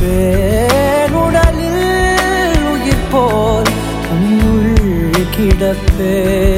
பேருடலில் உயிர் போல் உன்னுள் கிடப்பே.